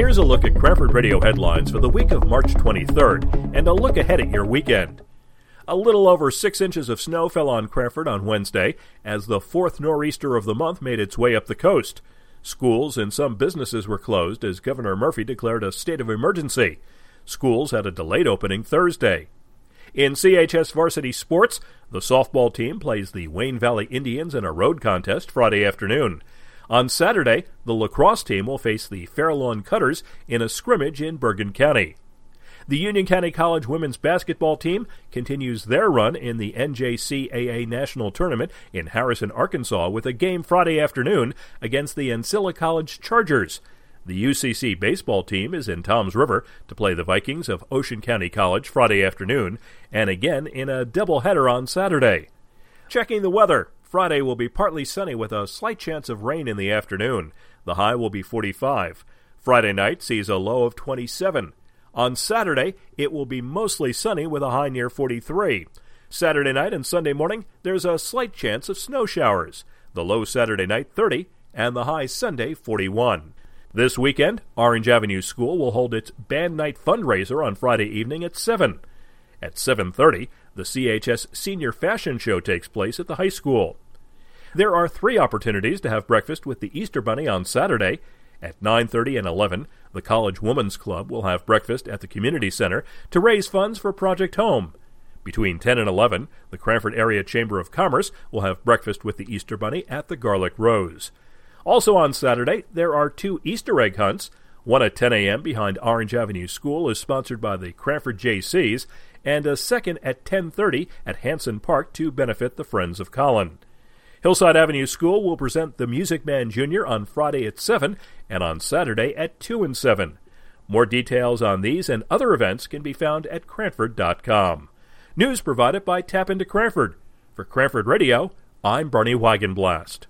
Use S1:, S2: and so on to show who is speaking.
S1: Here's a look at Cranford Radio headlines for the week of March 23rd and a look ahead at your weekend. A little over six inches of snow fell on Cranford on Wednesday as the fourth nor'easter of the month made its way up the coast. Schools and some businesses were closed as Governor Murphy declared a state of emergency. Schools had a delayed opening Thursday. In CHS varsity sports, the softball team plays the Wayne Valley Indians in a road contest Friday afternoon. On Saturday, the lacrosse team will face the Fairlawn Cutters in a scrimmage in Bergen County. The Union County College women's basketball team continues their run in the NJCAA National Tournament in Harrison, Arkansas, with a game Friday afternoon against the Ancilla College Chargers. The UCC baseball team is in Toms River to play the Vikings of Ocean County College Friday afternoon, and again in a doubleheader on Saturday. Checking the weather. Friday will be partly sunny with a slight chance of rain in the afternoon. The high will be 45. Friday night sees a low of 27. On Saturday, it will be mostly sunny with a high near 43. Saturday night and Sunday morning, there's a slight chance of snow showers. The low Saturday night 30 and the high Sunday 41. This weekend, Orange Avenue School will hold its band night fundraiser on Friday evening at 7. At 7:30, the CHS Senior Fashion Show takes place at the high school. There are 3 opportunities to have breakfast with the Easter Bunny on Saturday at 9:30 and 11, the College Women's Club will have breakfast at the community center to raise funds for Project Home. Between 10 and 11, the Cranford Area Chamber of Commerce will have breakfast with the Easter Bunny at the Garlic Rose. Also on Saturday, there are two Easter egg hunts. One at 10 a.m. behind Orange Avenue School is sponsored by the Cranford JCs, and a second at 10:30 at Hanson Park to benefit the Friends of Colin. Hillside Avenue School will present The Music Man Jr. on Friday at 7 and on Saturday at 2 and 7. More details on these and other events can be found at Cranford.com. News provided by Tap into Cranford. For Cranford Radio, I'm Barney Wagenblast.